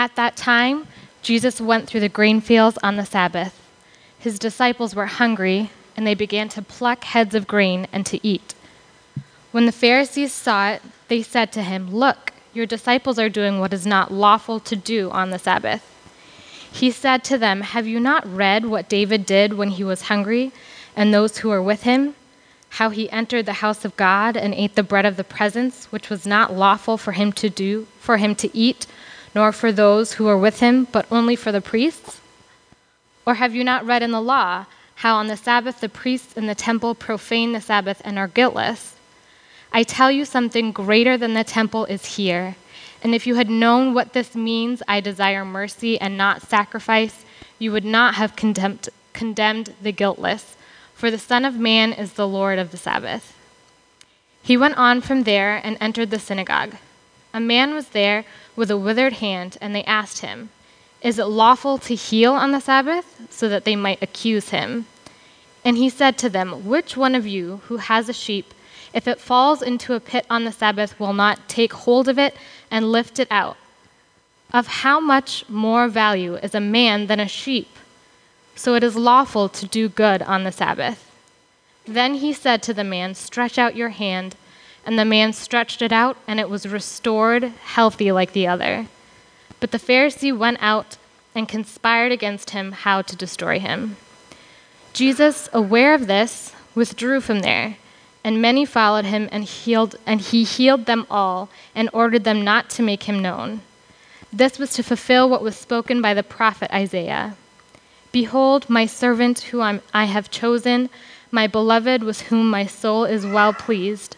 At that time, Jesus went through the grain fields on the Sabbath. His disciples were hungry, and they began to pluck heads of grain and to eat. When the Pharisees saw it, they said to him, Look, your disciples are doing what is not lawful to do on the Sabbath. He said to them, Have you not read what David did when he was hungry, and those who were with him? How he entered the house of God and ate the bread of the presence, which was not lawful for him to do, for him to eat, nor for those who were with him, but only for the priests? Or have you not read in the law how on the Sabbath the priests in the temple profane the Sabbath and are guiltless? I tell you something greater than the temple is here. And if you had known what this means, I desire mercy and not sacrifice, you would not have condemned, condemned the guiltless, for the Son of Man is the Lord of the Sabbath. He went on from there and entered the synagogue. A man was there with a withered hand, and they asked him, Is it lawful to heal on the Sabbath? so that they might accuse him. And he said to them, Which one of you who has a sheep, if it falls into a pit on the Sabbath, will not take hold of it and lift it out? Of how much more value is a man than a sheep? So it is lawful to do good on the Sabbath. Then he said to the man, Stretch out your hand. And the man stretched it out, and it was restored, healthy like the other. But the Pharisee went out and conspired against him how to destroy him. Jesus, aware of this, withdrew from there, and many followed him and healed and he healed them all and ordered them not to make him known. This was to fulfill what was spoken by the prophet Isaiah. Behold, my servant whom I have chosen, my beloved with whom my soul is well pleased.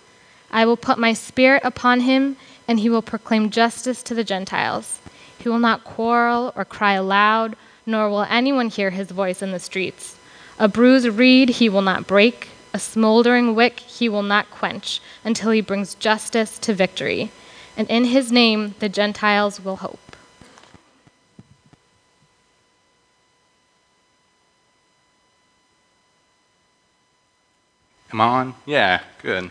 I will put my spirit upon him, and he will proclaim justice to the Gentiles. He will not quarrel or cry aloud, nor will anyone hear his voice in the streets. A bruised reed he will not break, a smoldering wick he will not quench, until he brings justice to victory. And in his name the Gentiles will hope. Am I on? Yeah, good.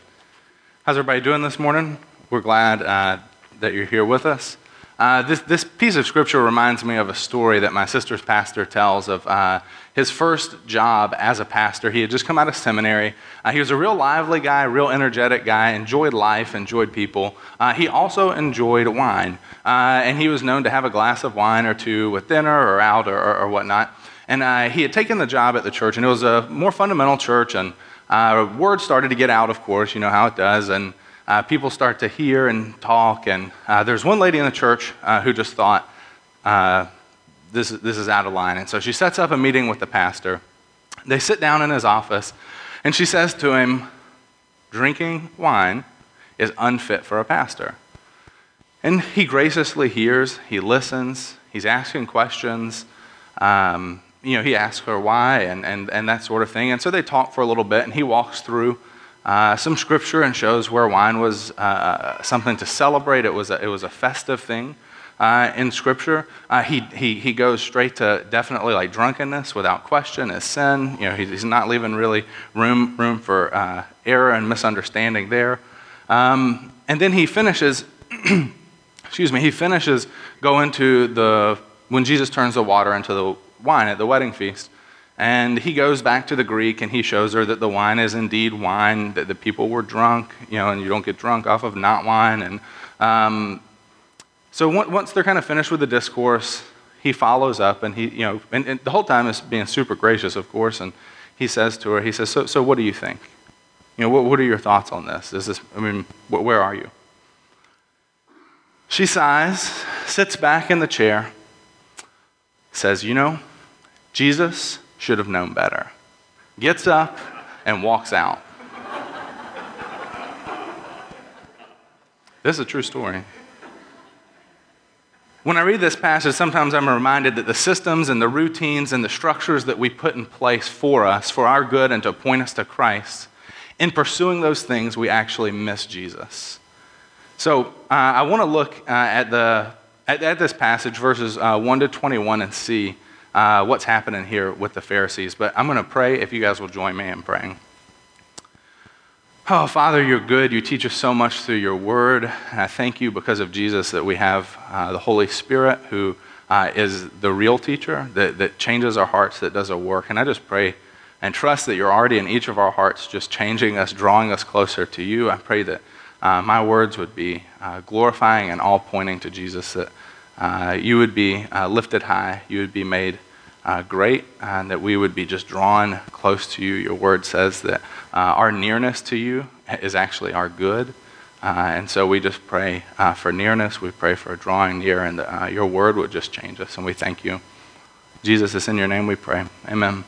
How's everybody doing this morning? We're glad uh, that you're here with us. Uh, this, this piece of scripture reminds me of a story that my sister's pastor tells of uh, his first job as a pastor. He had just come out of seminary. Uh, he was a real lively guy, real energetic guy, enjoyed life, enjoyed people. Uh, he also enjoyed wine, uh, and he was known to have a glass of wine or two with dinner or out or, or, or whatnot. And uh, he had taken the job at the church, and it was a more fundamental church, and word started to get out, of course, you know how it does, and uh, people start to hear and talk. And uh, there's one lady in the church uh, who just thought, uh, this, this is out of line. And so she sets up a meeting with the pastor. They sit down in his office, and she says to him, Drinking wine is unfit for a pastor. And he graciously hears, he listens, he's asking questions. Um, you know, he asks her why and, and, and that sort of thing. And so they talk for a little bit, and he walks through uh, some scripture and shows where wine was uh, something to celebrate. It was a, it was a festive thing uh, in Scripture. Uh, he, he, he goes straight to definitely like drunkenness without question is sin. You know, he's not leaving really room, room for uh, error and misunderstanding there. Um, and then he finishes, excuse me, he finishes going to the, when Jesus turns the water into the wine at the wedding feast. And he goes back to the Greek and he shows her that the wine is indeed wine, that the people were drunk, you know, and you don't get drunk off of not wine. And um, so once they're kind of finished with the discourse, he follows up and he, you know, and, and, the whole time is being super gracious, of course. And he says to her, he says, So, so what do you think? You know, what, what are your thoughts on this? Is this, I mean, where are you? She sighs, sits back in the chair, says, You know, Jesus should have known better. Gets up and walks out. this is a true story. When I read this passage, sometimes I'm reminded that the systems and the routines and the structures that we put in place for us, for our good and to point us to Christ, in pursuing those things, we actually miss Jesus. So uh, I want to look uh, at, the, at, at, this passage, verses uh, 1 to 21, and see uh, what's happening here with the Pharisees. But I'm going to pray if you guys will join me in praying. Oh, Father, you're good. You teach us so much through your word. And I thank you because of Jesus that we have uh, the Holy Spirit who uh, is the real teacher that, that changes our hearts, that does a work. And I just pray and trust that you're already in each of our hearts, just changing us, drawing us closer to you. I pray that uh, my words would be uh, glorifying and all pointing to Jesus, that uh, you would be uh, lifted high, you would be made uh, great, and that we would be just drawn close to you. Your word says that uh, our nearness to you is actually our good. and so we just pray for nearness. We pray for drawing near, and your word would just change us. And we thank you. Jesus, it's in your name we pray. Amen.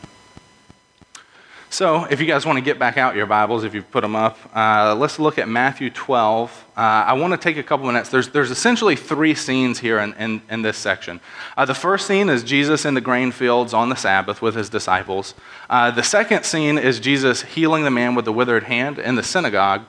So, if you guys want to get back out your Bibles, if you've put them up, uh, let's look at Matthew 12. Uh, I want to take a couple minutes. There's, there's essentially three scenes here in, in, in this section. Uh, the first scene is Jesus in the grain fields on the Sabbath with his disciples. Uh, the second scene is Jesus healing the man with the withered hand in the synagogue.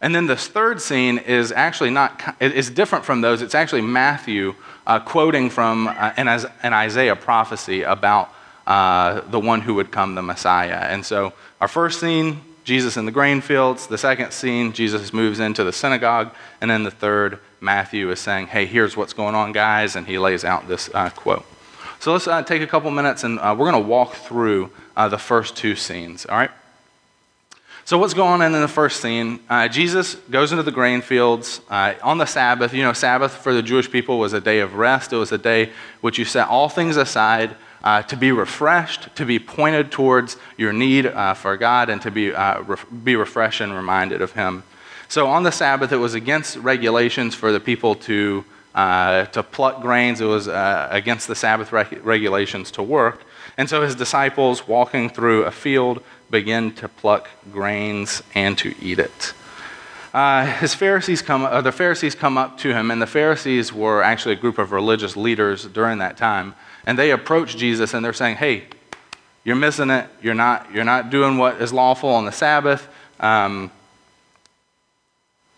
And then this third scene is actually not, it's different from those. It's actually Matthew uh, quoting from uh, an, an Isaiah prophecy about uh, the one who would come, the Messiah. And so, our first scene, Jesus in the grain fields. The second scene, Jesus moves into the synagogue. And then the third, Matthew is saying, Hey, here's what's going on, guys. And he lays out this uh, quote. So let's uh, take a couple minutes and uh, we're going to walk through uh, the first two scenes, all right? So, what's going on in the first scene? Uh, Jesus goes into the grain fields on the Sabbath. You know, Sabbath for the Jewish people was a day of rest, it was a day which you set all things aside uh, to be refreshed, to be pointed towards your need uh, for God, and to be, uh, re- be refreshed and reminded of Him. So on the Sabbath, it was against regulations for the people to, uh, to pluck grains, it was uh, against the Sabbath rec- regulations to work. And so his disciples, walking through a field, begin to pluck grains and to eat it. Uh, his Pharisees come, uh, the Pharisees come up to him, and the Pharisees were actually a group of religious leaders during that time. And they approach Jesus and they're saying, hey, you're missing it. You're not, you're not doing what is lawful on the Sabbath. Um,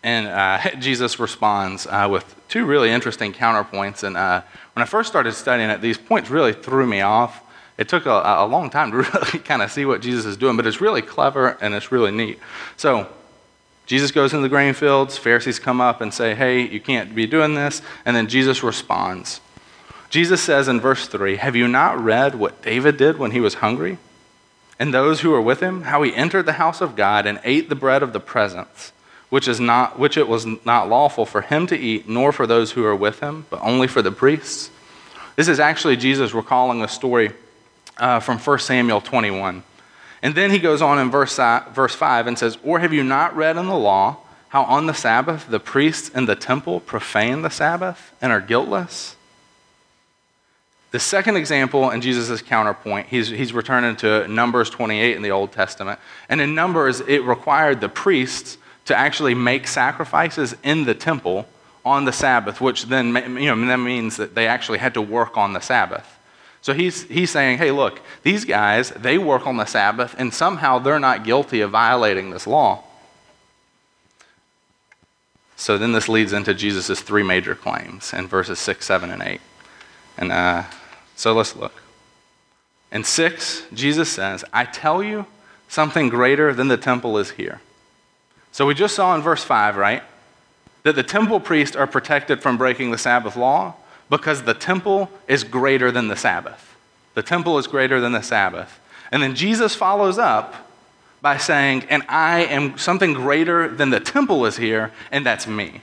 and uh, Jesus responds uh, with two really interesting counterpoints. And uh, when I first started studying it, these points really threw me off. It took a, a long time to really kind of see what Jesus is doing, but it's really clever and it's really neat. So, Jesus goes into the grain fields. Pharisees come up and say, Hey, you can't be doing this. And then Jesus responds. Jesus says in verse 3 Have you not read what David did when he was hungry? And those who were with him, how he entered the house of God and ate the bread of the presence, which, is not, which it was not lawful for him to eat, nor for those who were with him, but only for the priests? This is actually Jesus recalling a story uh, from 1 Samuel 21. And then he goes on in verse, verse 5 and says, Or have you not read in the law how on the Sabbath the priests in the temple profane the Sabbath and are guiltless? The second example in Jesus' counterpoint, he's, he's returning to Numbers 28 in the Old Testament. And in Numbers, it required the priests to actually make sacrifices in the temple on the Sabbath, which then you know, that means that they actually had to work on the Sabbath. So he's, he's saying, hey, look, these guys, they work on the Sabbath, and somehow they're not guilty of violating this law. So then this leads into Jesus' three major claims in verses 6, 7, and 8. And uh, so let's look. In 6, Jesus says, I tell you, something greater than the temple is here. So we just saw in verse 5, right? That the temple priests are protected from breaking the Sabbath law because the temple is greater than the Sabbath. The temple is greater than the Sabbath. And then Jesus follows up by saying, And I am something greater than the temple is here, and that's me.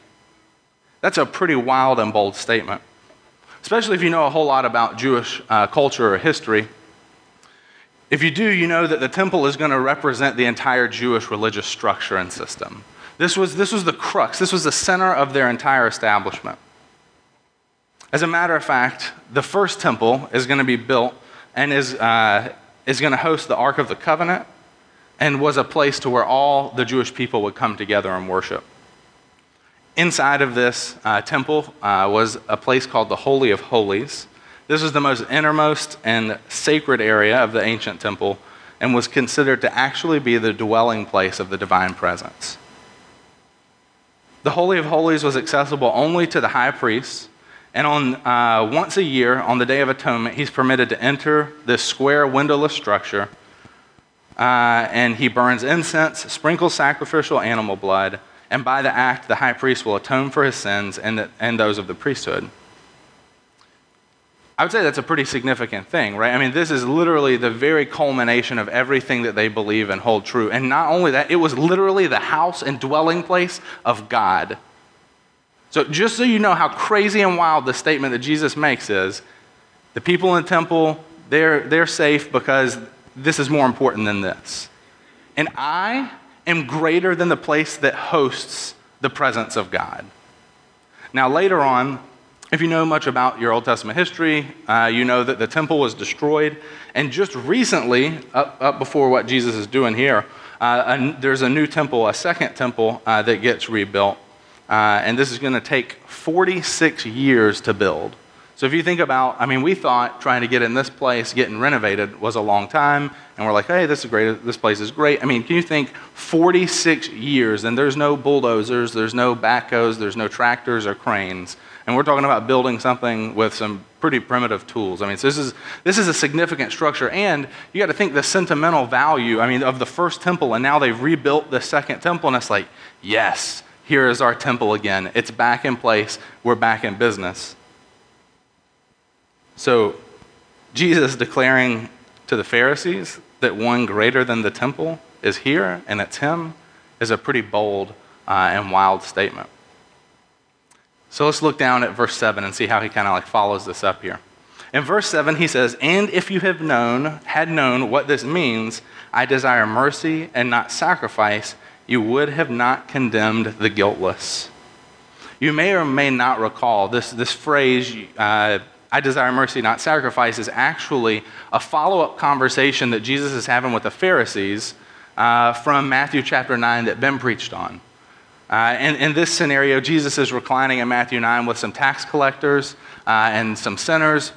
That's a pretty wild and bold statement especially if you know a whole lot about Jewish uh, culture or history. If you do, you know that the temple is going to represent the entire Jewish religious structure and system. This was, this was the crux, this was the center of their entire establishment. As a matter of fact, the first temple is going to be built and is, uh, is going to host the Ark of the Covenant and was a place to where all the Jewish people would come together and worship. Inside of this uh, temple uh, was a place called the Holy of Holies. This was the most innermost and sacred area of the ancient temple and was considered to actually be the dwelling place of the divine presence. The Holy of Holies was accessible only to the high priest, and on, uh, once a year, on the Day of Atonement, he's permitted to enter this square windowless structure uh, and he burns incense, sprinkles sacrificial animal blood, and by the act, the high priest will atone for his sins and, the, and those of the priesthood. I would say that's a pretty significant thing, right? I mean, this is literally the very culmination of everything that they believe and hold true. And not only that, it was literally the house and dwelling place of God. So, just so you know how crazy and wild the statement that Jesus makes is the people in the temple, they're, they're safe because this is more important than this. And I am greater than the place that hosts the presence of God. Now, later on, if you know much about your Old Testament history, uh, you know that the temple was destroyed. And just recently, up, up before what Jesus is doing here, uh, a, there's a new temple, a second temple uh, that gets rebuilt. Uh, and this is going to take 46 years to build. So if you think about, I mean, we thought trying to get in this place, getting renovated, was a long time, and we're like, hey, this is great. This place is great. I mean, can you think 46 years, and there's no bulldozers, there's no backhoes, there's no tractors or cranes. And we're talking about building something with some pretty primitive tools. I mean, so this is, this is a significant structure. And you got to think the sentimental value, I mean, of the first temple, and now they've rebuilt the second temple, and it's like, yes, here is our temple again. It's back in place. We're back in business. So, Jesus declaring to the Pharisees that one greater than the temple is here and it's him is a pretty bold uh, and wild statement. So let's look down at verse 7 and see how he kind of like follows this up here. In verse 7, he says, And if you have known, had known what this means, I desire mercy and not sacrifice, you would have not condemned the guiltless. You may or may not recall this, this phrase, uh, I desire mercy, not sacrifice, is actually a follow up conversation that Jesus is having with the Pharisees uh, from Matthew chapter 9 that Ben preached on. Uh, in, in, this scenario, Jesus is reclining in Matthew 9 with some tax collectors uh, and some sinners,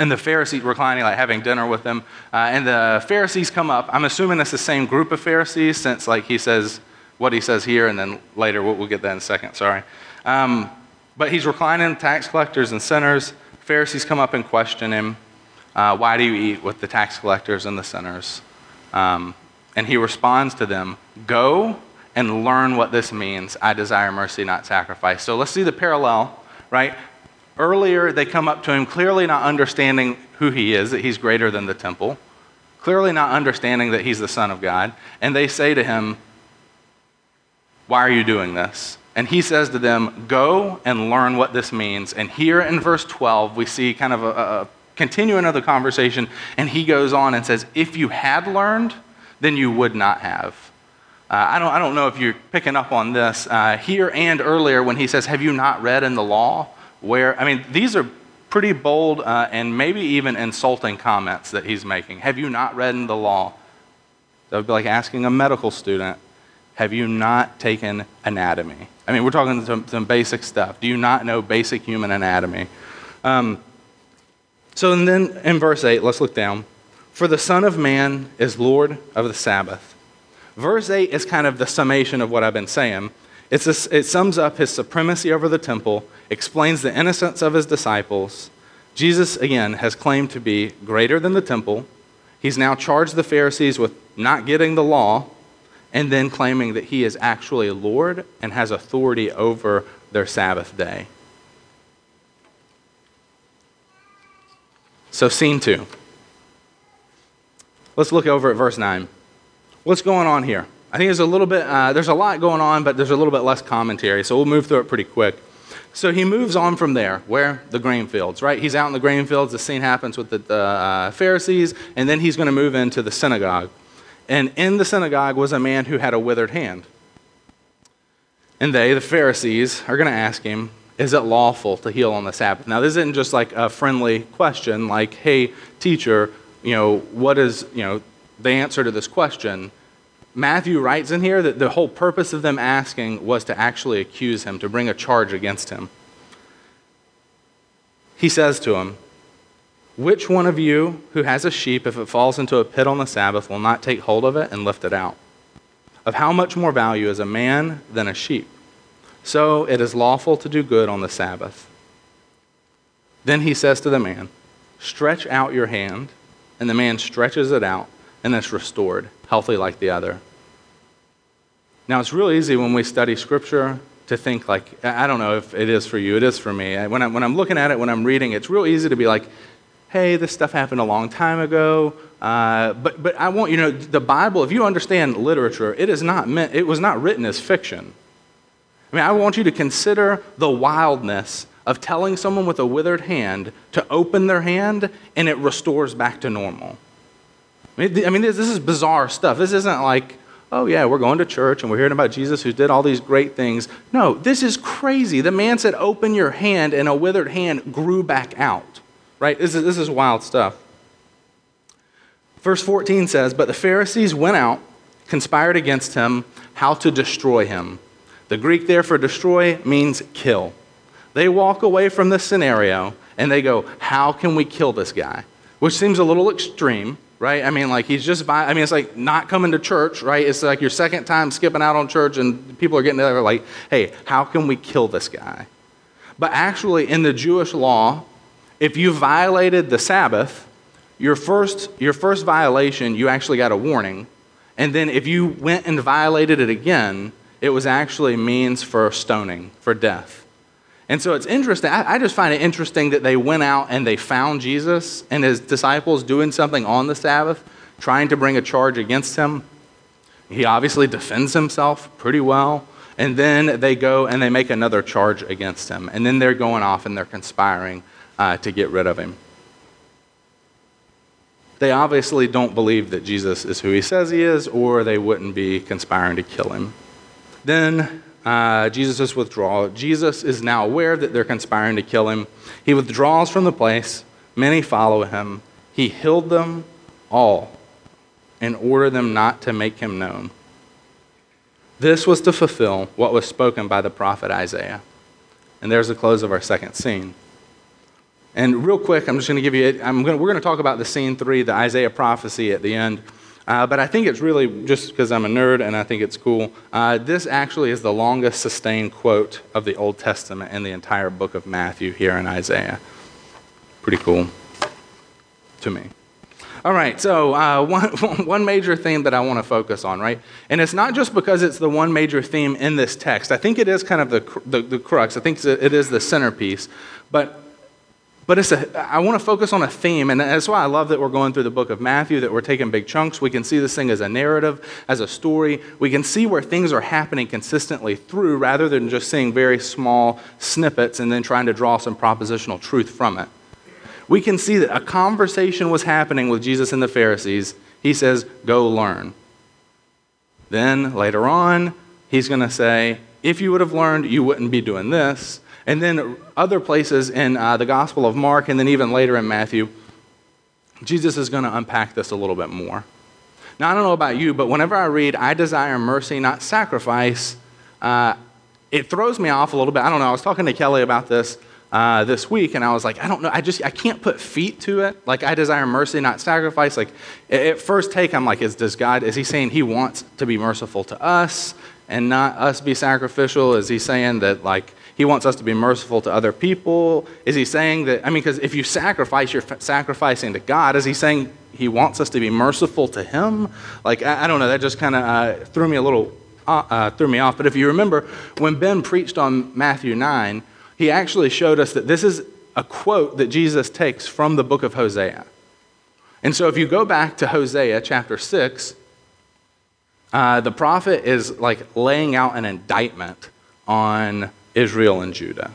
and the Pharisees reclining, like having dinner with them. Uh, and the Pharisees come up. I'm assuming it's the same group of Pharisees, since like he says what he says here, and then later we'll, we'll get that in a second. Sorry, um, but he's reclining tax collectors and sinners. Pharisees come up and question him. Uh, why do you eat with the tax collectors and the sinners? Um, and he responds to them, Go and learn what this means. I desire mercy, not sacrifice. So let's see the parallel, right? Earlier, they come up to him, clearly not understanding who he is, that he's greater than the temple, clearly not understanding that he's the Son of God. And they say to him, Why are you doing this? And he says to them, Go and learn what this means. And here in verse 12, we see kind of a, a continuing of the conversation. And he goes on and says, If you had learned, then you would not have. Uh, I, don't, I don't know if you're picking up on this uh, here and earlier when he says, Have you not read in the law? Where, I mean, these are pretty bold uh, and maybe even insulting comments that he's making. Have you not read in the law? That would be like asking a medical student, Have you not taken anatomy? I mean, we're talking some, some basic stuff. Do you not know basic human anatomy? Um, so, and then in verse 8, let's look down. For the Son of Man is Lord of the Sabbath. Verse 8 is kind of the summation of what I've been saying. A, it sums up his supremacy over the temple, explains the innocence of his disciples. Jesus, again, has claimed to be greater than the temple. He's now charged the Pharisees with not getting the law, and then claiming that he is actually Lord and has authority over their Sabbath day. So, scene two. Let's look over at verse 9 what's going on here? I think there's a little bit, uh, there's a lot going on, but there's a little bit less commentary, so we'll move through it pretty quick. So he moves on from there, where? The grain fields, right? He's out in the grain fields. The scene happens with the uh, Pharisees, and then he's going to move into the synagogue. And in the synagogue was a man who had a withered hand. And they, the Pharisees, are going to ask him, Is it lawful to heal on the Sabbath? Now, this isn't just like a friendly question, like, Hey, teacher, you know, what is, you know, the answer to this question? Matthew writes in here that the whole purpose of them asking was to actually accuse him, to bring a charge against him. He says to him, Which one of you who has a sheep, if it falls into a pit on the Sabbath, will not take hold of it and lift it out? Of how much more value is a man than a sheep? So it is lawful to do good on the Sabbath. Then he says to the man, Stretch out your hand. And the man stretches it out and it's restored, healthy like the other. Now, it's real easy when we study Scripture to think like, I don't know if it is for you, it is for me. When, I, when I'm looking at it, when I'm reading, it's real easy to be like, hey, this stuff happened a long time ago. Uh, but, but I want you to know the Bible, if you understand literature, it is not meant, it was not written as fiction. I mean, I want you to consider the wildness of telling someone with a withered hand to open their hand and it restores back to normal. I mean, this is bizarre stuff. This isn't like, oh, yeah, we're going to church and we're hearing about Jesus who did all these great things. No, this is crazy. The man said, open your hand, and a withered hand grew back out. Right? This is, this is wild stuff. Verse 14 says, But the Pharisees went out, conspired against him, how to destroy him. The Greek there for destroy means kill. They walk away from this scenario and they go, How can we kill this guy? Which seems a little extreme, right? I mean, like he's just by, I mean, it's like not coming to church, right? It's like your second time skipping out on church and people are getting together like, Hey, how can we kill this guy? But actually, in the Jewish law, if you violated the Sabbath, your first, your first violation, you actually got a warning. And then if you went and violated it again, it was actually means for stoning, for death. And so it's interesting. I, I, just find it interesting that they went out and they found Jesus and his disciples doing something on the Sabbath, trying to bring a charge against him. He obviously defends himself pretty well. And then they go and they make another charge against him. And then they're going off and they're conspiring uh, to get rid of him. They obviously don't believe that Jesus is who he says he is, or they wouldn't be conspiring to kill him. Then uh, Jesus' withdrawal. Jesus is now aware that they're conspiring to kill him. He withdraws from the place. Many follow him. He healed them all and ordered them not to make him known. This was to fulfill what was spoken by the prophet Isaiah. And there's the close of our second scene. And real quick, I'm just going to give you, I'm going to, we're going to talk about the scene three, the Isaiah prophecy at the end. Uh, but I think it's really just because I'm a nerd and I think it's cool. Uh, this actually is the longest sustained quote of the Old Testament in the entire book of Matthew here in Isaiah. Pretty cool to me. All right, so uh, one, one major theme that I want to focus on, right? And it's not just because it's the one major theme in this text. I think it is kind of the, the, the crux, I think it is the centerpiece. But but it's a, I want to focus on a theme, and that's why I love that we're going through the book of Matthew, that we're taking big chunks. We can see this thing as a narrative, as a story. We can see where things are happening consistently through rather than just seeing very small snippets and then trying to draw some propositional truth from it. We can see that a conversation was happening with Jesus and the Pharisees. He says, Go learn. Then later on, he's going to say, If you would have learned, you wouldn't be doing this. And then other places in uh, the Gospel of Mark, and then even later in Matthew, Jesus is going to unpack this a little bit more. Now, I don't know about you, but whenever I read, I desire mercy, not sacrifice, uh, it throws me off a little bit. I don't know. I was talking to Kelly about this uh, this week, and I was like, I don't know. I just I can't put feet to it. Like I desire mercy, not sacrifice. Like at first take, I'm like, is does God? Is He saying He wants to be merciful to us and not us be sacrificial? Is He saying that like he wants us to be merciful to other people? Is he saying that, I mean, because if you sacrifice, you're sacrificing to God. Is he saying he wants us to be merciful to him? Like, I, I don't know, that just kind of uh, threw me a little, uh, uh, threw me off. But if you remember, when Ben preached on Matthew 9, he actually showed us that this is a quote that Jesus takes from the book of Hosea. And so if you go back to Hosea chapter 6, uh, the prophet is like laying out an indictment on Israel and Judah.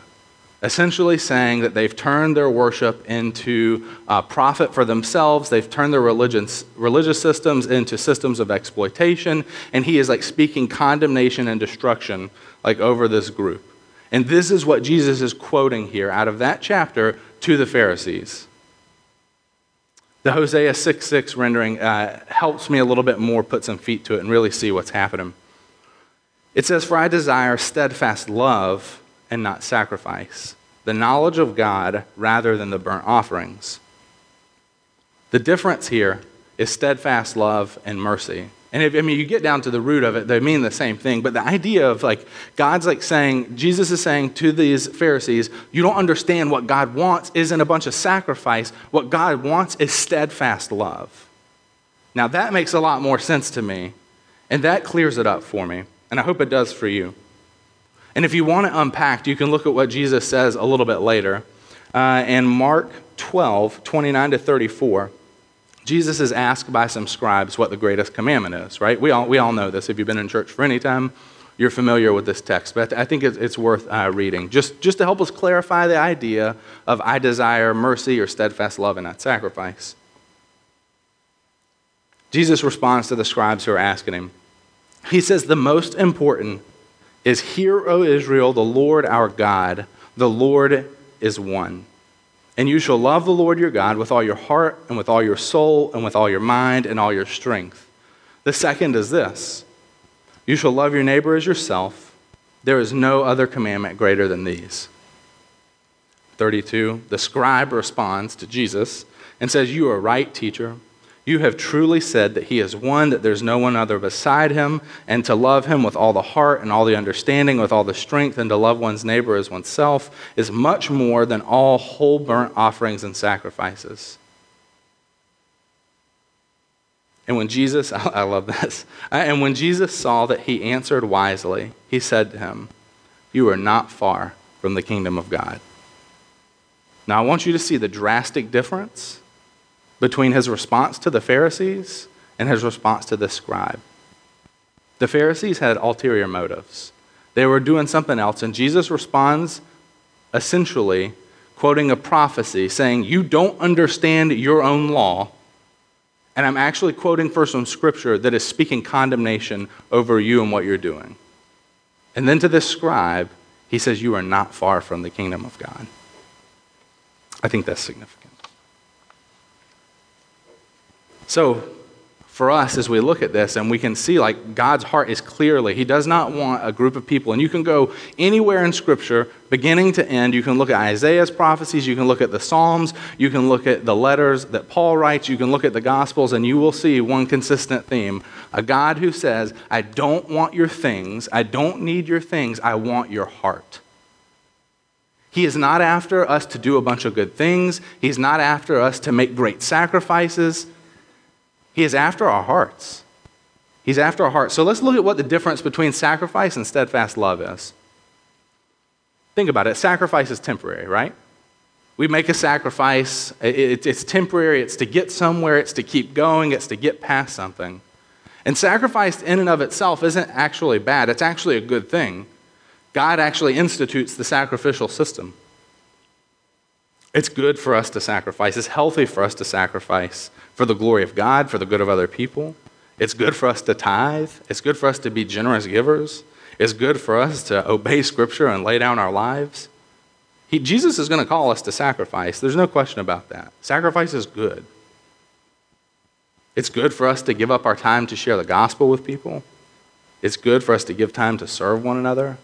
Essentially saying that they've turned their worship into a profit for themselves, they've turned their religions, religious systems into systems of exploitation, and he is like speaking condemnation and destruction like over this group. And this is what Jesus is quoting here out of that chapter to the Pharisees. The Hosea 6 6 rendering uh, helps me a little bit more put some feet to it and really see what's happening. It says, For I desire steadfast love and not sacrifice, the knowledge of God rather than the burnt offerings. The difference here is steadfast love and mercy. And if, I mean, you get down to the root of it, they mean the same thing. But the idea of like, God's like saying, Jesus is saying to these Pharisees, you don't understand what God wants isn't a bunch of sacrifice. What God wants is steadfast love. Now, that makes a lot more sense to me, and that clears it up for me, and I hope it does for you. And if you want it unpacked, you can look at what Jesus says a little bit later. Uh, in Mark 12, 29 to 34, Jesus is asked by some scribes what the greatest commandment is, right? We all, we all know this. If you've been in church for any time, you're familiar with this text, but I think it's, worth uh, reading just, just to help us clarify the idea of I desire mercy or steadfast love and not sacrifice. Jesus responds to the scribes who are asking him. He says, The most important is, Hear, O Israel, the Lord our God, the Lord is one. And you shall love the Lord your God with all your heart, and with all your soul, and with all your mind, and all your strength. The second is this you shall love your neighbor as yourself. There is no other commandment greater than these. 32. The scribe responds to Jesus and says, You are right, teacher. You have truly said that he is one, that there's no one other beside him, and to love him with all the heart and all the understanding, with all the strength, and to love one's neighbor as oneself is much more than all whole burnt offerings and sacrifices. And when Jesus, I love this, uh, and when Jesus saw that he answered wisely, he said to him, You are not far from the kingdom of God. Now, I want you to see the drastic difference between his response to the Pharisees and his response to the scribe. The Pharisees had ulterior motives, they were doing something else, and Jesus responds essentially quoting a prophecy saying, You don't understand your own law and I'm actually quoting first from Scripture that is speaking condemnation over you and what you're doing. And then to this scribe, he says, You are not far from the kingdom of God. I think that's significant. So, for us as we look at this and we can see like God's heart is clearly, He does not want a group of people. And you can go anywhere in Scripture, beginning to end. You can look at Isaiah's prophecies, you can look at the Psalms, you can look at the letters that Paul writes, you can look at the Gospels, and you will see one consistent theme a God who says, I don't want your things, I don't need your things, I want your heart. He is not after us to do a bunch of good things. He's not after us to make great sacrifices. He is after our hearts. He's after our hearts. So let's look at what the difference between sacrifice and steadfast love is. Think about it. Sacrifice is temporary, right? We make a sacrifice, it's temporary, it's to get somewhere, it's to keep going, it's to get past something. And sacrifice in and of itself isn't actually bad, it's actually a good thing. God actually institutes the sacrificial system. It's good for us to sacrifice, it's healthy for us to sacrifice for the glory of God, for the good of other people. It's good for us to tithe. It's good for us to be generous givers. It's good for us to obey Scripture and lay down our lives. He, Jesus is going to call us to sacrifice. There's no question about that. Sacrifice is good. It's good for us to give up our time to share the gospel with people. It's good for us to give time to serve one another.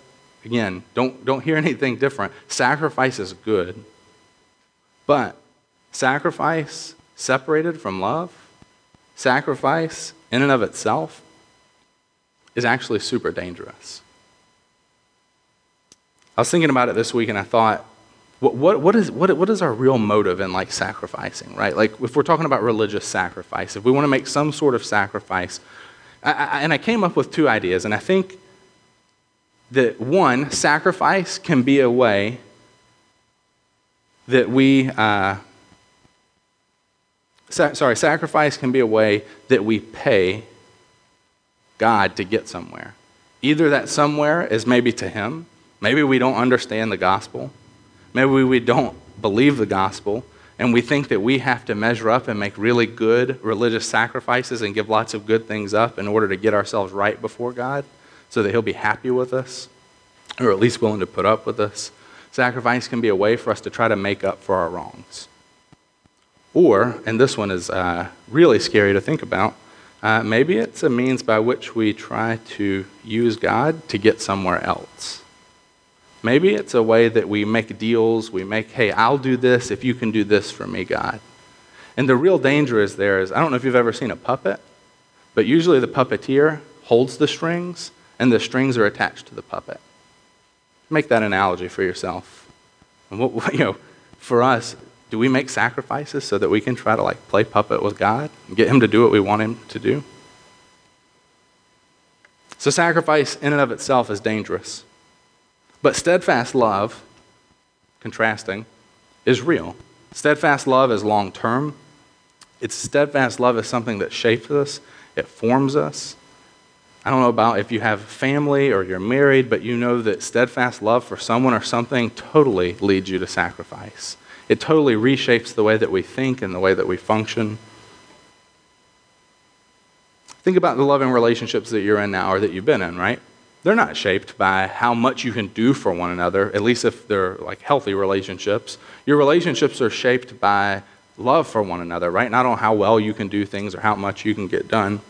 Again, don't, don't hear anything different. Sacrifice is good. But sacrifice separated from love, sacrifice in and of itself, is actually super dangerous. I was thinking about it this week and I thought, what, what, what, is, what, what is our real motive in like sacrificing, right? Like if we're talking about religious sacrifice, if we want to make some sort of sacrifice, I, I, and I came up with two ideas, and I think that one, sacrifice can be a way that we uh, Sa- sorry, sacrifice can be a way that we pay God to get somewhere. Either that somewhere is maybe to Him, maybe we don't understand the gospel, maybe we don't believe the gospel, and we think that we have to measure up and make really good religious sacrifices and give lots of good things up in order to get ourselves right before God so that He'll be happy with us, or at least willing to put up with us. Sacrifice can be a way for us to try to make up for our wrongs. Or, and this one is uh, really scary to think about, uh, maybe it's a means by which we try to use God to get somewhere else. Maybe it's a way that we make deals, we make, hey, I'll do this if you can do this for me, God. And the real danger is there is, I don't know if you've ever seen a puppet, but usually the puppeteer holds the strings and the strings are attached to the puppet. Make that analogy for yourself. And what, you know, for us, Do we make sacrifices so that we can try to like play puppet with God and get him to do what we want him to do? So sacrifice in and of itself is dangerous. But steadfast love, contrasting, is real. Steadfast love is long term. It's steadfast love is something that shapes us, it forms us. I don't know about if you have family or you're married, but you know that steadfast love for someone or something totally leads you to sacrifice. It totally reshapes the way that we think and the way that we function. Think about the loving relationships that you're in now or that you've been in, right? They're not shaped by how much you can do for one another, at least if they're like healthy relationships. Your relationships are shaped by love for one another, right? Not on how well you can do things or how much you can get done.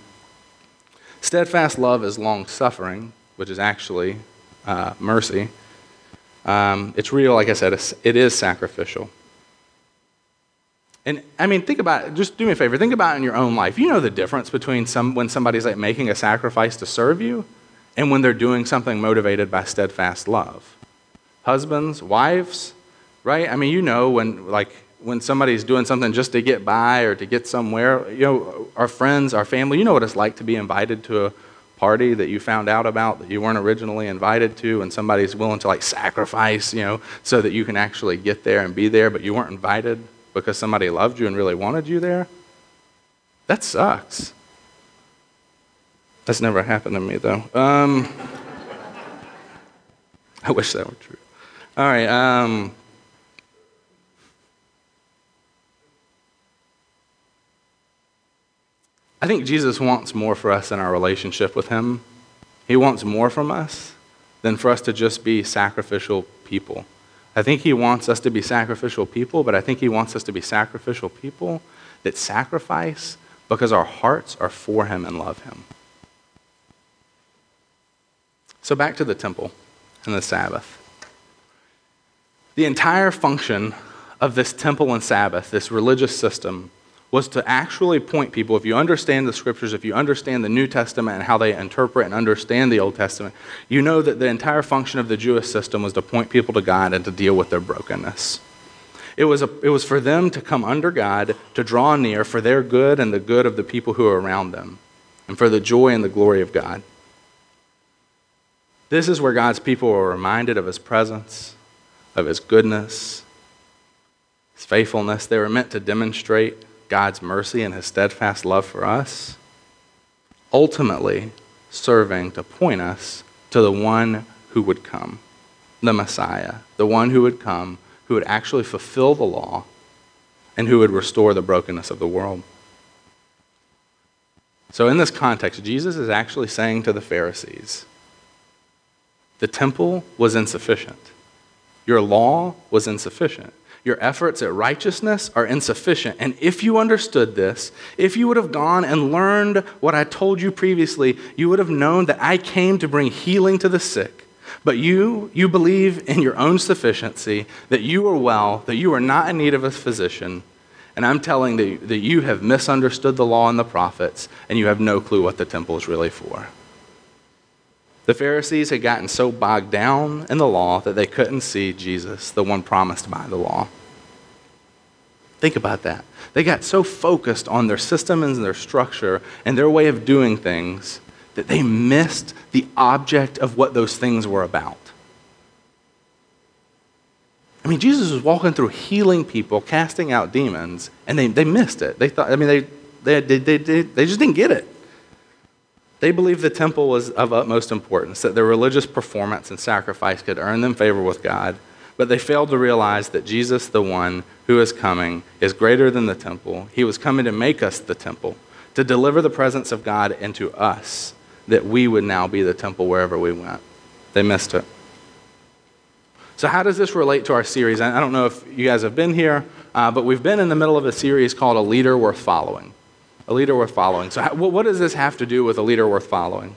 Steadfast love is long suffering, which is actually uh, mercy. Um, it's real, like I said, it is sacrificial. And I mean, think about it. Just do me a favor. Think about it in your own life. You know the difference between some, when somebody's like making a sacrifice to serve you and when they're doing something motivated by steadfast love. Husbands, wives, right? I mean, you know when like when somebody's doing something just to get by or to get somewhere, you know, our friends, our family, you know what it's like to be invited to a party that you found out about that you weren't originally invited to and somebody's willing to like sacrifice, you know, so that you can actually get there and be there, but you weren't invited because somebody loved you and really wanted you there. That sucks. That's never happened to me though. Um, I wish that were true. All right. Um, I think Jesus wants more for us in our relationship with Him. He wants more from us than for us to just be sacrificial people. I think He wants us to be sacrificial people, but I think He wants us to be sacrificial people that sacrifice because our hearts are for Him and love Him. So, back to the temple and the Sabbath. The entire function of this temple and Sabbath, this religious system, was to actually point people, if you understand the scriptures, if you understand the New Testament and how they interpret and understand the Old Testament, you know that the entire function of the Jewish system was to point people to God and to deal with their brokenness. It was, a, it was for them to come under God, to draw near for their good and the good of the people who are around them, and for the joy and the glory of God. This is where God's people were reminded of his presence, of his goodness, his faithfulness. They were meant to demonstrate God's mercy and his steadfast love for us, ultimately serving to point us to the one who would come, the Messiah, the one who would come, who would actually fulfill the law, and who would restore the brokenness of the world. So, in this context, Jesus is actually saying to the Pharisees, the temple was insufficient. Your law was insufficient. Your efforts at righteousness are insufficient. And if you understood this, if you would have gone and learned what I told you previously, you would have known that I came to bring healing to the sick. But you, you believe in your own sufficiency, that you are well, that you are not in need of a physician. And I'm telling you that you have misunderstood the law and the prophets, and you have no clue what the temple is really for. The Pharisees had gotten so bogged down in the law that they couldn't see Jesus, the one promised by the law. Think about that. They got so focused on their system and their structure and their way of doing things that they missed the object of what those things were about. I mean, Jesus was walking through healing people, casting out demons, and they, they missed it. They thought, I mean, they, they, they, they, they just didn't get it. They believed the temple was of utmost importance, that their religious performance and sacrifice could earn them favor with God, but they failed to realize that Jesus, the one who is coming, is greater than the temple. He was coming to make us the temple, to deliver the presence of God into us, that we would now be the temple wherever we went. They missed it. So, how does this relate to our series? I don't know if you guys have been here, uh, but we've been in the middle of a series called A Leader Worth Following a leader worth following. So, what does this have to do with a leader worth following?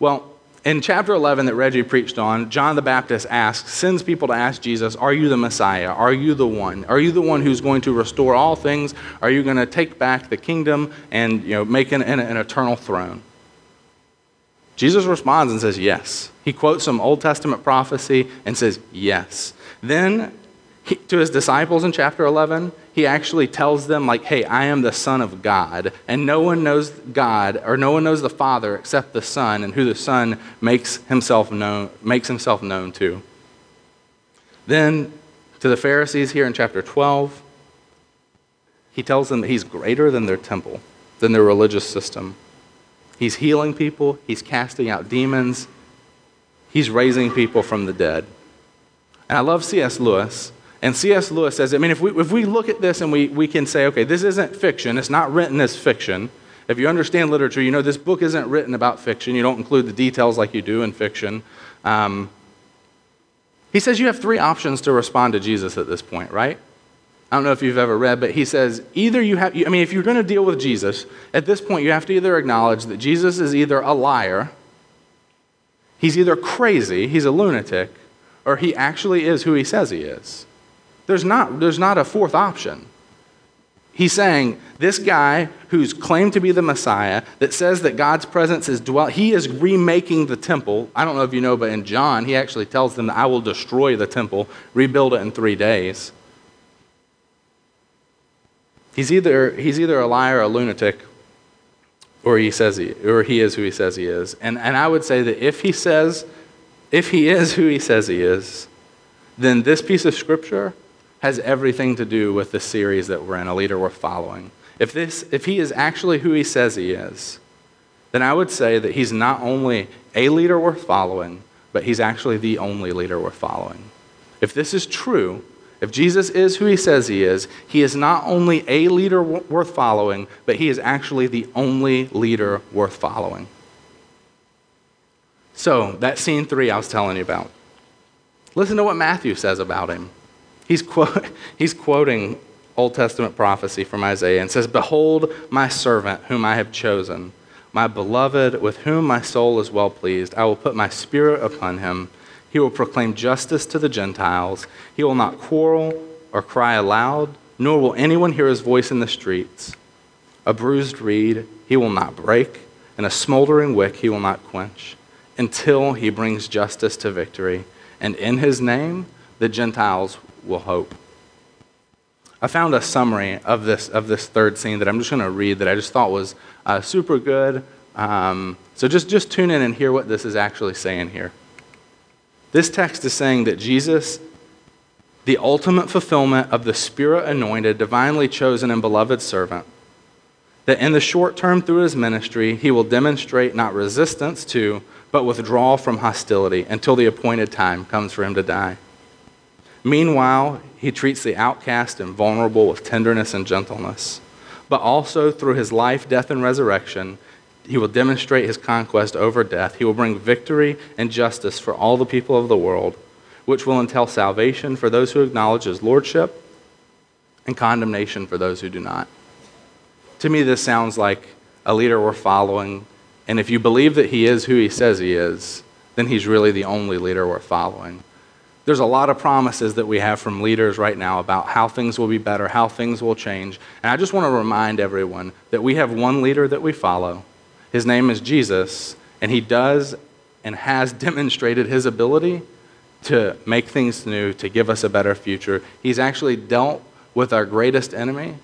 Well, in chapter 11 that Reggie preached on, John the Baptist asks, sends people to ask Jesus, Are you the Messiah? Are you the one? Are you the one who's going to restore all things? Are you going to take back the kingdom and you know, make an, an, an eternal throne? Jesus responds and says, Yes. He quotes some Old Testament prophecy and says, Yes. Then he, to his disciples in chapter 11, he actually tells them, like, hey, I am the Son of God, and no one knows God, or no one knows the Father except the Son, and who the Son makes himself known, makes himself known to. Then to the Pharisees here in chapter 12, he tells them that he's greater than their temple, than their religious system. He's healing people, he's casting out demons, he's raising people from the dead. And I love C.S. Lewis and C.S. Lewis says, I mean, if we, if we look at this and we, we can say, okay, this isn't fiction, it's not written as fiction. If you understand literature, you know this book isn't written about fiction. You don't include the details like you do in fiction. Um, he says you have three options to respond to Jesus at this point, right? I don't know if you've ever read, but he says either you have, I mean, if you're going to deal with Jesus, at this point you have to either acknowledge that Jesus is either a liar, he's either crazy, he's a lunatic, or he actually is who he says he is. There's not, there's not a fourth option. He's saying this guy who's claimed to be the Messiah, that says that God's presence is dwell, he is remaking the temple. I don't know if you know, but in John, he actually tells them that I will destroy the temple, rebuild it in three days. He's either, he's either a liar or a lunatic, or he says he, or he is who he says he is. And, and I would say that if he says, if he is who he says he is, then this piece of scripture has everything to do with the series that we're in, A Leader Worth Following. If, this, if he is actually who he says he is, then I would say that he's not only a leader worth following, but he's actually the only leader worth following. If this is true, if Jesus is who he says he is, he is not only a leader worth following, but he is actually the only leader worth following. So, that scene three I was telling you about. Listen to what Matthew says about him. He's, quote, he's quoting Old Testament prophecy from Isaiah and says, Behold, my servant whom I have chosen, my beloved with whom my soul is well pleased. I will put my spirit upon him. He will proclaim justice to the Gentiles. He will not quarrel or cry aloud, nor will anyone hear his voice in the streets. A bruised reed he will not break, and a smoldering wick he will not quench, until he brings justice to victory. And in his name the Gentiles will hope. I found a summary of this, of this third scene that I'm just going to read that I just thought was uh, super good. Um, so just, just tune in and hear what this is actually saying here. This text is saying that Jesus, the ultimate fulfillment of the Spirit anointed, divinely chosen, and beloved servant, that in the short term through his ministry, he will demonstrate not resistance to, but withdrawal from hostility until the appointed time comes for him to die. Meanwhile, he treats the outcast and vulnerable with tenderness and gentleness. But also through his life, death, and resurrection, he will demonstrate his conquest over death. He will bring victory and justice for all the people of the world, which will entail salvation for those who acknowledge his lordship and condemnation for those who do not. To me, this sounds like a leader we're following. And if you believe that he is who he says he is, then he's really the only leader we're following. There's a lot of promises that we have from leaders right now about how things will be better, how things will change. And I just want to remind everyone that we have one leader that we follow. His name is Jesus, and he does and has demonstrated his ability to make things new, to give us a better future. He's actually dealt with our greatest enemy.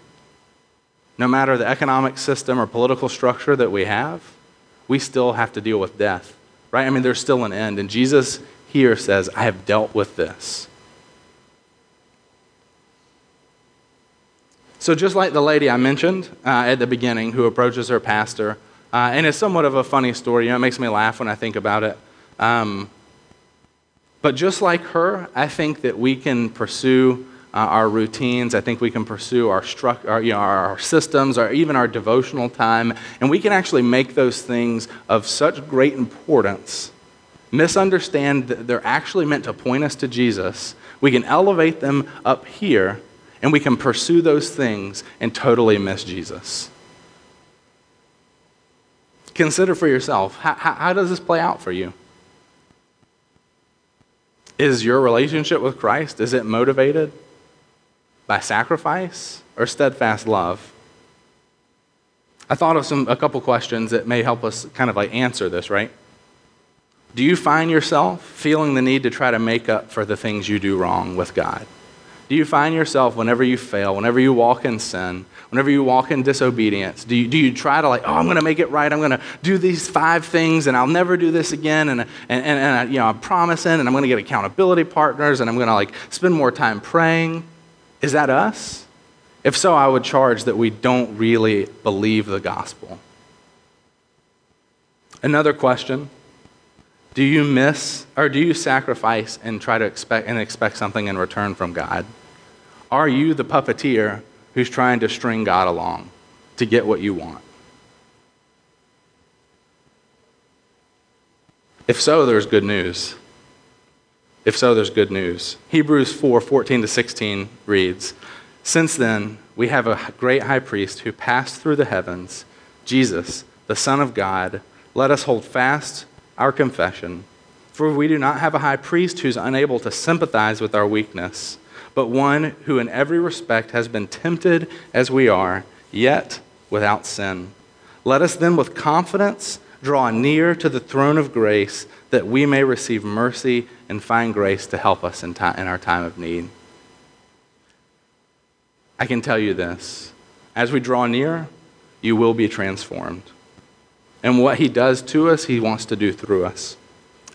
No matter the economic system or political structure that we have, we still have to deal with death, right? I mean, there's still an end. And Jesus here says, I have dealt with this. So, just like the lady I mentioned uh, at the beginning who approaches her pastor, uh, and it's somewhat of a funny story, you know, it makes me laugh when I think about it. Um, but just like her, I think that we can pursue uh, our routines. I think we can pursue our, stru- our, you know, our systems, or even our devotional time, and we can actually make those things of such great importance misunderstand that they're actually meant to point us to Jesus, we can elevate them up here and we can pursue those things and totally miss Jesus. Consider for yourself how, how, does this play out for you? Is your relationship with Christ is it motivated by sacrifice or steadfast love? I thought of some a couple questions that may help us kind of like answer this, right? Do you find yourself feeling the need to try to make up for the things you do wrong with God? Do you find yourself, whenever you fail, whenever you walk in sin, whenever you walk in disobedience, do you, do you try to, like, oh, I'm going to make it right. I'm going to do these five things and I'll never do this again. And, and, and, and you know, I'm promising and I'm going to get accountability partners and I'm going to, like, spend more time praying. Is that us? If so, I would charge that we don't really believe the gospel. Another question Do you miss or do you sacrifice and try to expect and expect something in return from God? Are you the puppeteer who's trying to string God along to get what you want? If so, there's good news. If so, there's good news. Hebrews 4 14 to 16 reads, Since then, we have a great high priest who passed through the heavens, Jesus, the Son of God. Let us hold fast our confession. For we do not have a high priest who's unable to sympathize with our weakness but one who in every respect has been tempted as we are, yet without sin. Let us then with confidence draw near to the throne of grace that we may receive mercy and find grace to help us in, in our time of need. I can tell you this as we draw near, you will be transformed. And what he does to us, he wants to do through us.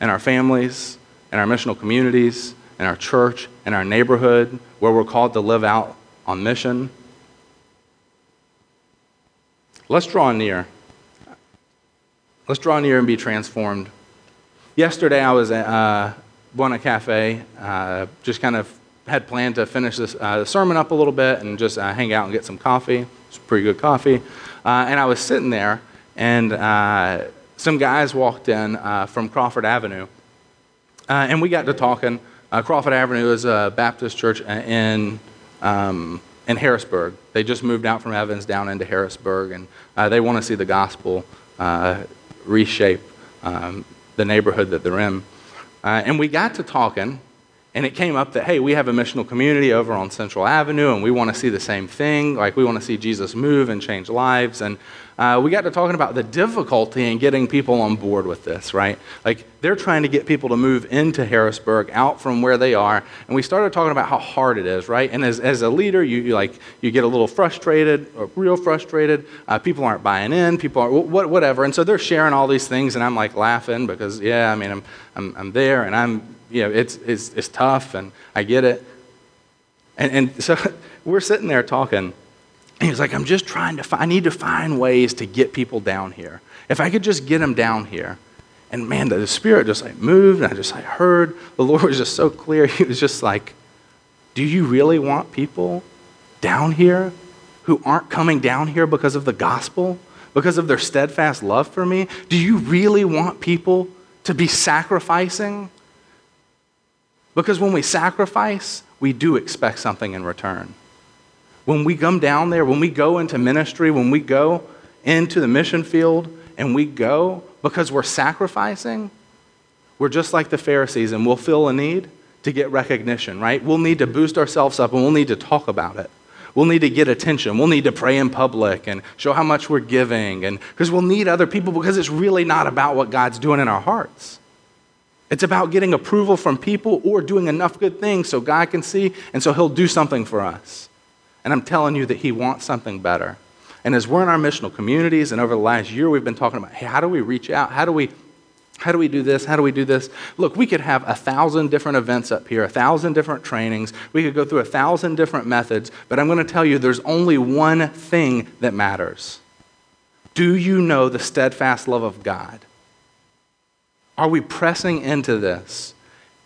In our families, in our missional communities, in our church, in our neighborhood, where we're called to live out on mission. Let's draw near. Let's draw near and be transformed. Yesterday, I was at uh, Buona Cafe, uh, just kind of had planned to finish this uh, sermon up a little bit and just uh, hang out and get some coffee. It's pretty good coffee. Uh, and I was sitting there, and uh, some guys walked in uh, from Crawford Avenue. Uh, and we got to talking. Uh, Crawford Avenue is a Baptist church in, um, in Harrisburg. They just moved out from Evans down into Harrisburg, and uh, they want to see the gospel uh, reshape um, the neighborhood that they're in. Uh, and we got to talking, and it came up that, hey, we have a missional community over on Central Avenue, and we want to see the same thing. Like, we want to see Jesus move and change lives. And uh, we got to talking about the difficulty in getting people on board with this, right? Like, they're trying to get people to move into Harrisburg, out from where they are. And we started talking about how hard it is, right? And as, as a leader, you, you like, you get a little frustrated, or real frustrated. Uh, people aren't buying in, people are what, whatever. And so they're sharing all these things, and I'm like laughing because, yeah, I mean, I'm, I'm, I'm there, and I'm, you know, it's, it's, it's tough, and I get it. And, and so we're sitting there talking he was like, I'm just trying to find, I need to find ways to get people down here. If I could just get them down here. And man, the Spirit just like moved, and I just like heard. The Lord was just so clear. He was just like, Do you really want people down here who aren't coming down here because of the gospel, because of their steadfast love for me? Do you really want people to be sacrificing? Because when we sacrifice, we do expect something in return. When we come down there, when we go into ministry, when we go into the mission field and we go because we're sacrificing, we're just like the Pharisees and we'll feel a need to get recognition, right? We'll need to boost ourselves up and we'll need to talk about it. We'll need to get attention. We'll need to pray in public and show how much we're giving and because we'll need other people because it's really not about what God's doing in our hearts. It's about getting approval from people or doing enough good things so God can see and so he'll do something for us. And I'm telling you that He wants something better. And as we're in our missional communities, and over the last year, we've been talking about hey, how do we reach out? How do we how do we do this? How do we do this? Look, we could have a thousand different events up here, a thousand different trainings. We could go through a thousand different methods, but I'm going to tell you there's only one thing that matters. Do you know the steadfast love of God? Are we pressing into this?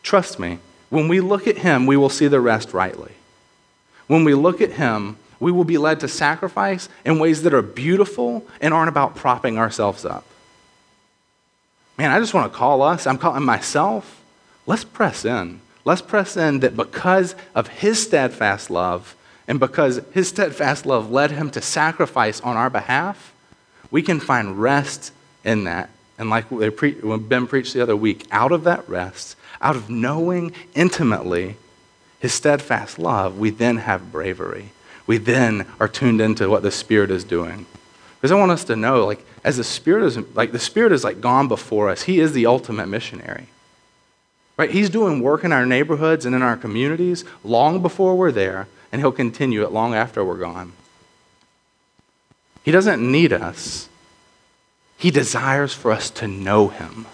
Trust me, when we look at Him, we will see the rest rightly. When we look at him, we will be led to sacrifice in ways that are beautiful and aren't about propping ourselves up. Man, I just want to call us, I'm calling myself, let's press in. Let's press in that because of his steadfast love and because his steadfast love led him to sacrifice on our behalf, we can find rest in that. And like Ben preached the other week, out of that rest, out of knowing intimately his steadfast love, we then have bravery. We then are tuned into what the Spirit is doing. Because I want us to know, like, as the Spirit is like the Spirit is like gone before us, He is the ultimate missionary. Right? He's doing work in our neighborhoods and in our communities long before we're there, and He'll continue it long after we're gone. He doesn't need us, He desires for us to know Him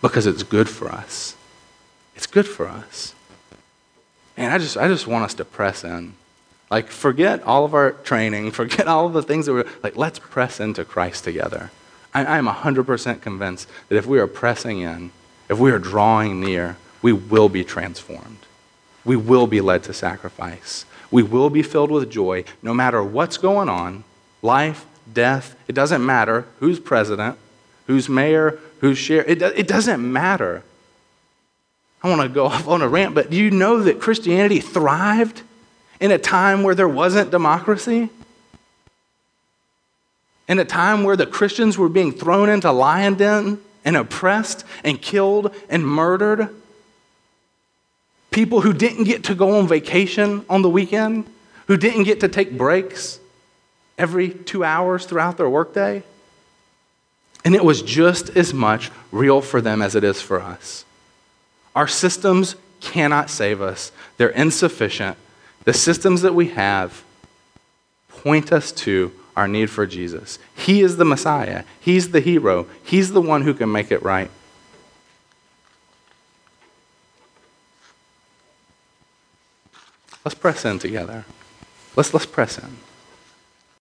because it's good for us. It's good for us. And I just, I just want us to press in. Like, forget all of our training, forget all of the things that we're, like, let's press into Christ together. I, am 100% convinced that if we are pressing in, if we are drawing near, we will be transformed. We will be led to sacrifice. We will be filled with joy no matter what's going on life, death. It doesn't matter who's president, who's mayor, who's sheriff. It, it doesn't matter. I want to go off on a rant, but do you know that Christianity thrived in a time where there wasn't democracy? In a time where the Christians were being thrown into lion den and oppressed and killed and murdered? People who didn't get to go on vacation on the weekend, who didn't get to take breaks every two hours throughout their workday? And it was just as much real for them as it is for us. Our systems cannot save us, they're insufficient. The systems that we have point us to our need for Jesus. He is the Messiah, He's the hero, He's the one who can make it right. Let's press in together. Let's, let's press in.